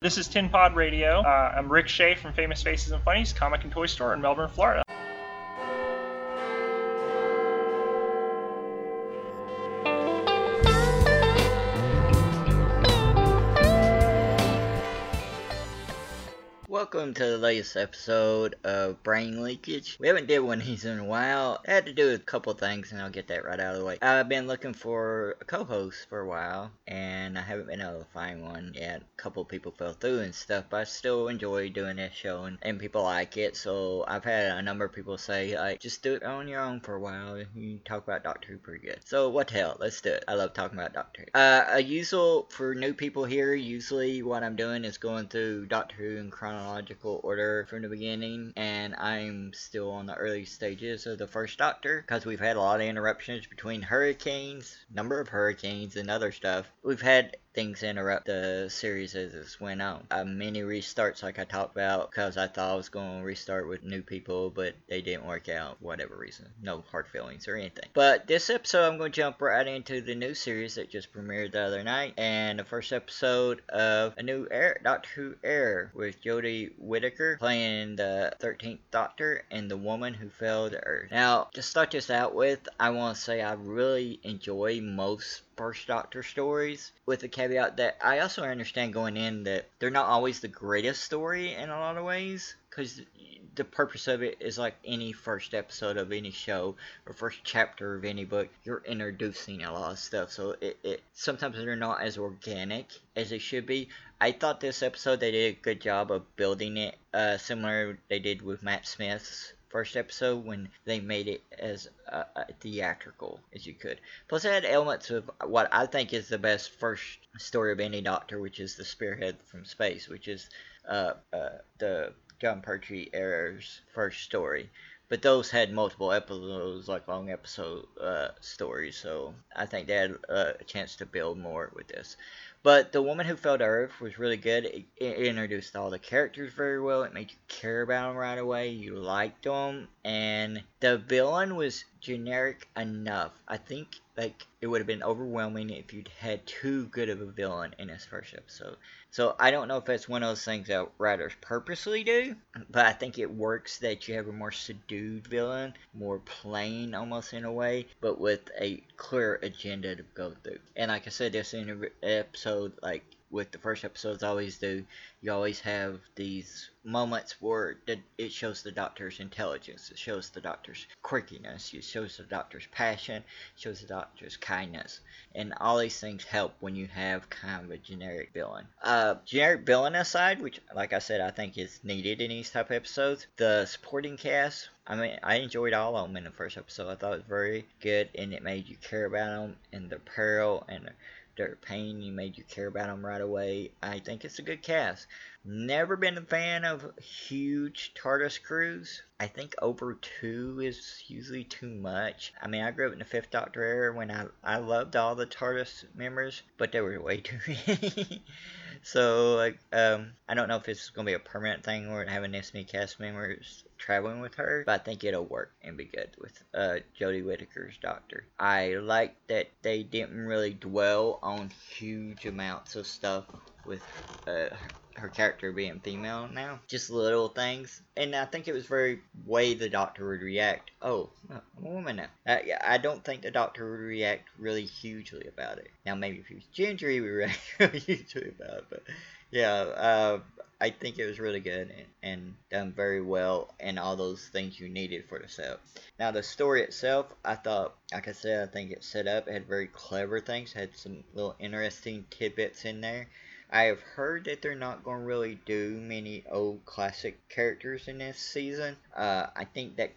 This is Tin Pod Radio. Uh, I'm Rick Shea from Famous Faces and Funnies, comic and toy store in Melbourne, Florida. Welcome to the latest episode of Brain Leakage. We haven't did one of these in a while. I had to do a couple things and I'll get that right out of the way. I've been looking for a co-host for a while and I haven't been able to find one yet. A couple people fell through and stuff, but I still enjoy doing this show and, and people like it. So I've had a number of people say like just do it on your own for a while. You talk about Doctor Who pretty good. So what the hell, let's do it. I love talking about Doctor Who. Uh, a usual for new people here, usually what I'm doing is going through Doctor Who in chronological order from the beginning, and I'm still on the early stages of the first Doctor because we've had a lot of interruptions between hurricanes, number of hurricanes, and other stuff. We've had things interrupt the series as it went on. Uh, many restarts, like I talked about, because I thought I was going to restart with new people, but they didn't work out, whatever reason. No hard feelings or anything. But this episode, I'm going to jump right into the new series that just premiered the other night, and the first episode of a new Air, Doctor Who Air with Jodie Whittaker playing the 13th Doctor and the woman who fell to Earth. Now, to start this out with, I want to say I really enjoy most first Doctor stories, with the caveat that I also understand going in that they're not always the greatest story in a lot of ways, because the purpose of it is like any first episode of any show or first chapter of any book, you're introducing a lot of stuff, so it, it sometimes they're not as organic as they should be. I thought this episode they did a good job of building it, uh, similar they did with Matt Smith's first episode when they made it as uh, theatrical as you could. Plus, it had elements of what I think is the best first story of any Doctor, which is the Spearhead from Space, which is uh, uh, the Jon Pertwee era's first story. But those had multiple episodes, like long episode uh, stories, so I think they had a chance to build more with this. But The Woman Who Fell to Earth was really good. It, it, introduced all the characters very well. It made you care about them right away. You liked them. And the villain was generic enough. I think like it would have been overwhelming if you'd had too good of a villain in this first episode. So I don't know if that's one of those things that writers purposely do, but I think it works that you have a more subdued villain, more plain almost in a way, but with a clear agenda to go through. And like I said, this episode, like with the first episodes always do, you always have these moments where it shows the doctor's intelligence, it shows the doctor's quirkiness, it shows the doctor's passion, it shows the doctor's kindness. And all these things help when you have kind of a generic villain. Uh, generic villain aside, which, like I said, I think is needed in these type of episodes, the supporting cast, I mean, I enjoyed all of them in the first episode. I thought it was very good, and it made you care about them and their peril and pain. You made you care about them right away. I think it's a good cast. Never been a fan of huge TARDIS crews. I think over two is usually too much. I mean, I grew up in the Fifth Doctor era when I, I loved all the TARDIS members, but they were way too many. so, like, um, I don't know if it's going to be a permanent thing or having this many cast members traveling with her, but I think it'll work and be good with uh, Jodie Whittaker's Doctor. I like that they didn't really dwell on huge amounts of stuff with uh, her character being female now. Just little things. And I think it was very way the doctor would react. Oh, I'm a woman now. Uh, I don't think the doctor would react really hugely about it. Now, maybe if he was ginger, he would react really hugely about it. But yeah, uh, I think it was really good and, and, done very well and all those things you needed for the set. Now the story itself, I thought, like I said, I think it set up, it had very clever things, had some little interesting tidbits in there. I have heard that they're not going to really do many old classic characters in this season. Uh, I think that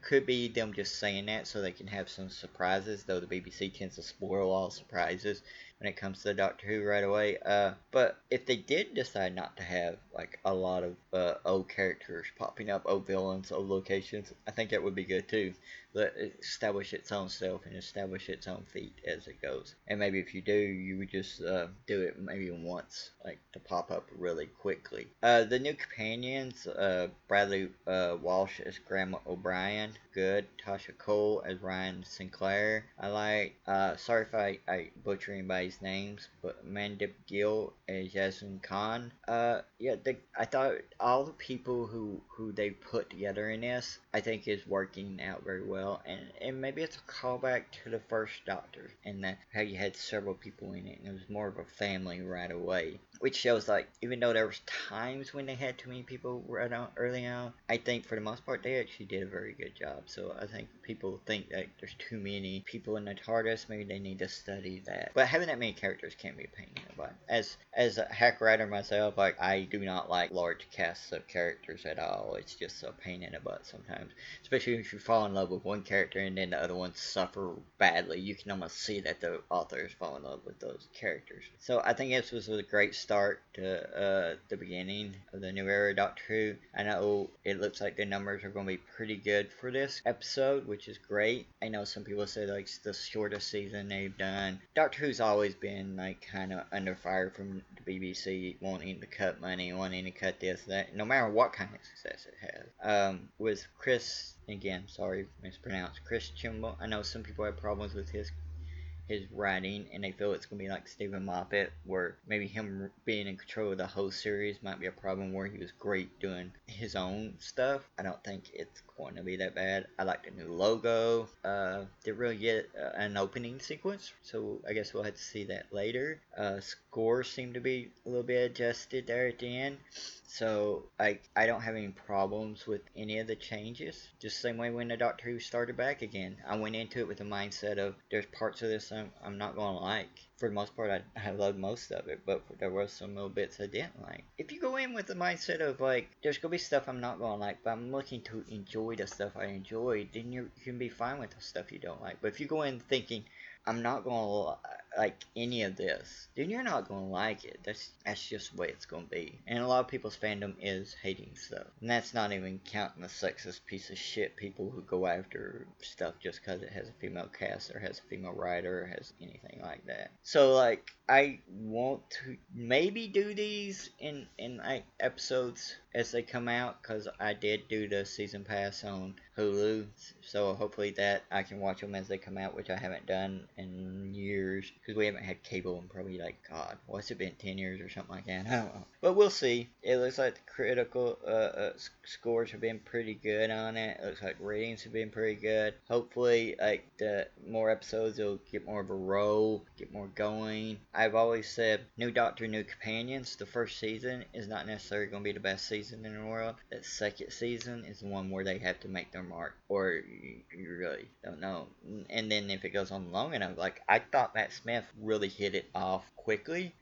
could be them just saying that so they can have some surprises, though the BBC tends to spoil all surprises when it comes to Doctor Who right away. Uh, but if they did decide not to have like a lot of uh, old characters popping up, old villains, old locations, I think that would be good too let establish its own self and establish its own feet as it goes. And maybe if you do, you would just uh, do it maybe once, like to pop up really quickly. Uh, the new companions, uh, Bradley uh, Walsh as Graham O'Brien, good. Tosin Cole as Ryan Sinclair, I like. Uh, sorry if I, I butcher anybody everybody's names, but Mandip Gill and Yasmin Khan. Uh, yeah, the, I thought all the people who who they put together in this, I think is working out very well, and and maybe it's a callback to the first Doctor, and that how you had several people in it, and it was more of a family right away which shows like even though there was times when they had too many people right early on, I think for the most part they actually did a very good job. So I think people think that there's too many people in the TARDIS, maybe they need to study that. But having that many characters can be a pain in the butt. As as a hack writer myself, like I do not like large casts of characters at all. It's just a pain in the butt sometimes, especially if you fall in love with one character and then the other ones suffer badly. You can almost see that the author authors fall in love with those characters. So I think this was a great start start to uh, the beginning of the new era Doctor Who. I know it looks like the numbers are going to be pretty good for this episode, which is great. I know some people say like it's the shortest season they've done. Doctor Who's always been like kind of under fire from the BBC wanting to cut money, wanting to cut this, that, no matter what kind of success it has. Um, with Chris again, sorry, mispronounced Chris Chibnall. I know some people have problems with his his writing, and they feel it's gonna be like Steven Moffat, where maybe him being in control of the whole series might be a problem where he was great doing his own stuff. I don't think it's going to be that bad. I like the new logo. Uh, didn't really get uh, an opening sequence, so I guess we'll have to see that later. Uh, scores seem to be a little bit adjusted there at the end. So I I don't have any problems with any of the changes. Just same way when the Doctor Who started back again. I went into it with the mindset of there's parts of this I'm, not gonna like. For the most part, I, I most of it, but there were some little bits I didn't like. If you go in with the mindset of like there's gonna be stuff I'm not gonna like, but I'm looking to enjoy the stuff I enjoy, then you can be fine with the stuff you don't like. But if you go in thinking I'm not gonna like any of this, then you're not gonna like it. That's that's just the way it's gonna be. And a lot of people's fandom is hating stuff, and that's not even counting the sexist piece of shit people who go after stuff just because it has a female cast or has a female writer or has anything like that. So like I want to maybe do these in in like episodes as they come out because I did do the season pass on Hulu, so hopefully that I can watch them as they come out, which I haven't done in years because we haven't had cable in probably like God, what's it been, ten years or something like that? I don't know, but we'll see. It looks like the critical uh, uh, scores have been pretty good on it. it. Looks like ratings have been pretty good. Hopefully, like the more episodes, will get more of a roll, get more going. I've always said, new Doctor, new companions. The first season is not necessarily going to be the best season in the world. That second season is the one where they have to make their mark, or you, you really don't know. And then if it goes on long enough, like I thought Matt Smith really hit it off quickly.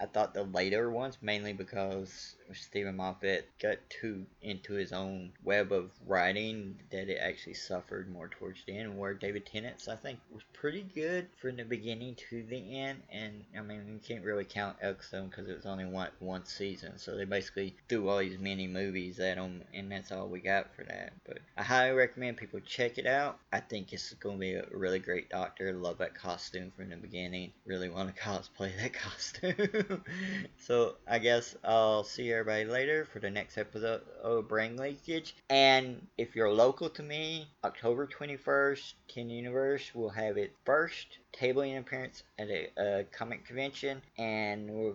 I thought the later ones, mainly because Steven Moffat got too into his own web of writing, that it actually suffered more towards the end. Where David Tennant's, I think, was pretty good from the beginning to the end. And I mean, you can't really count Eccleston because it was only one one season, so they basically threw all these mini movies at them, and that's all we got for that. But I highly recommend people check it out. I think it's going to be a really great Doctor. Love that costume from the beginning. Really want to cosplay that costume. so I guess I'll see everybody later for the next episode of Brain Leakage. And if you're local to me, October 21st, Tin Universe will have its first tabling appearance at a, a comic convention, and we're,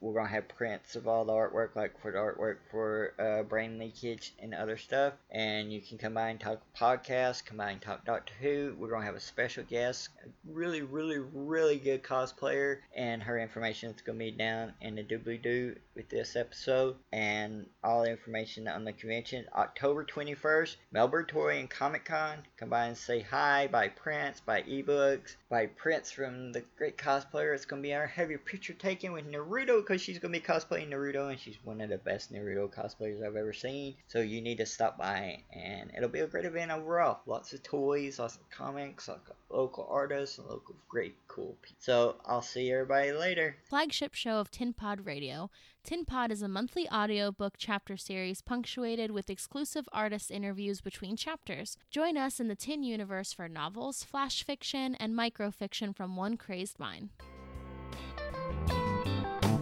we're gonna have prints of all the artwork, like for the artwork for uh, Brain Leakage and other stuff. And you can come by and talk podcast, come by and talk Doctor Who. We're gonna have a special guest, a really, really, really good cosplayer, and her information is gonna be down in the doobly doo with this episode, and all the information on the convention. October 21st, Melbourne Toy and Comic Con. Come by and say hi, buy prints, buy ebooks, buy prints from the great cosplayer. It's going to be our heavy picture taken with Naruto because she's going to be cosplaying Naruto and she's one of the best Naruto cosplayers I've ever seen. So you need to stop by and it'll be a great event overall. Lots of toys, lots of comics, lots of local artists, and local great cool people. So I'll see everybody later. Flagship show of Tin Pod Radio. Tin Pod is a monthly audiobook chapter series punctuated with exclusive artist interviews between chapters. Join us in the Tin universe for novels, flash fiction, and microfiction from one crazed mind.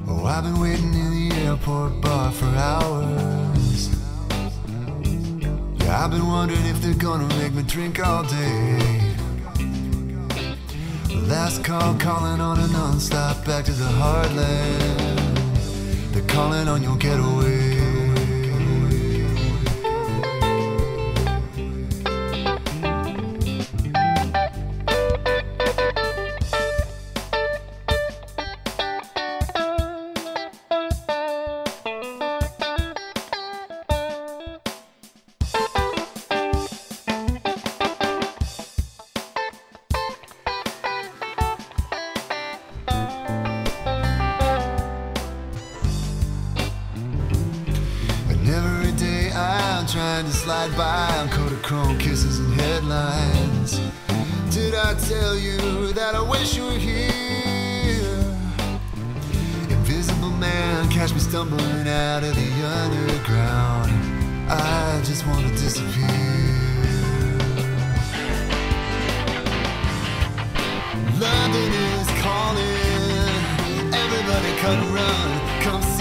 Oh, I've been waiting in the airport bar for hours. Yeah, I've been wondering if they're gonna make me drink all day. Last call calling on a non-stop back to the heartland. They're calling on your getaway. out of the underground. I just want to disappear. London is calling. Everybody, come run, come.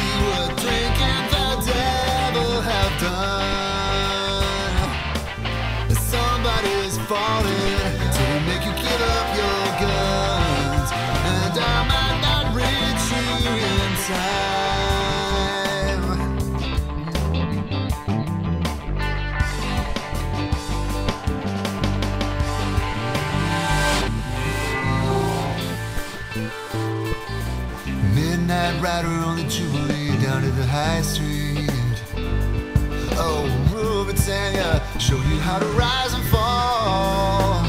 Jubilee down to the high street. Oh, Ruben Tanya showed you how to rise and fall.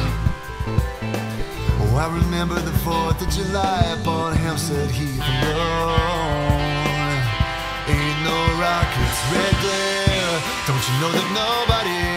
Oh, I remember the 4th of July upon Hampstead Heath alone. Ain't no rockets red glare. Don't you know that nobody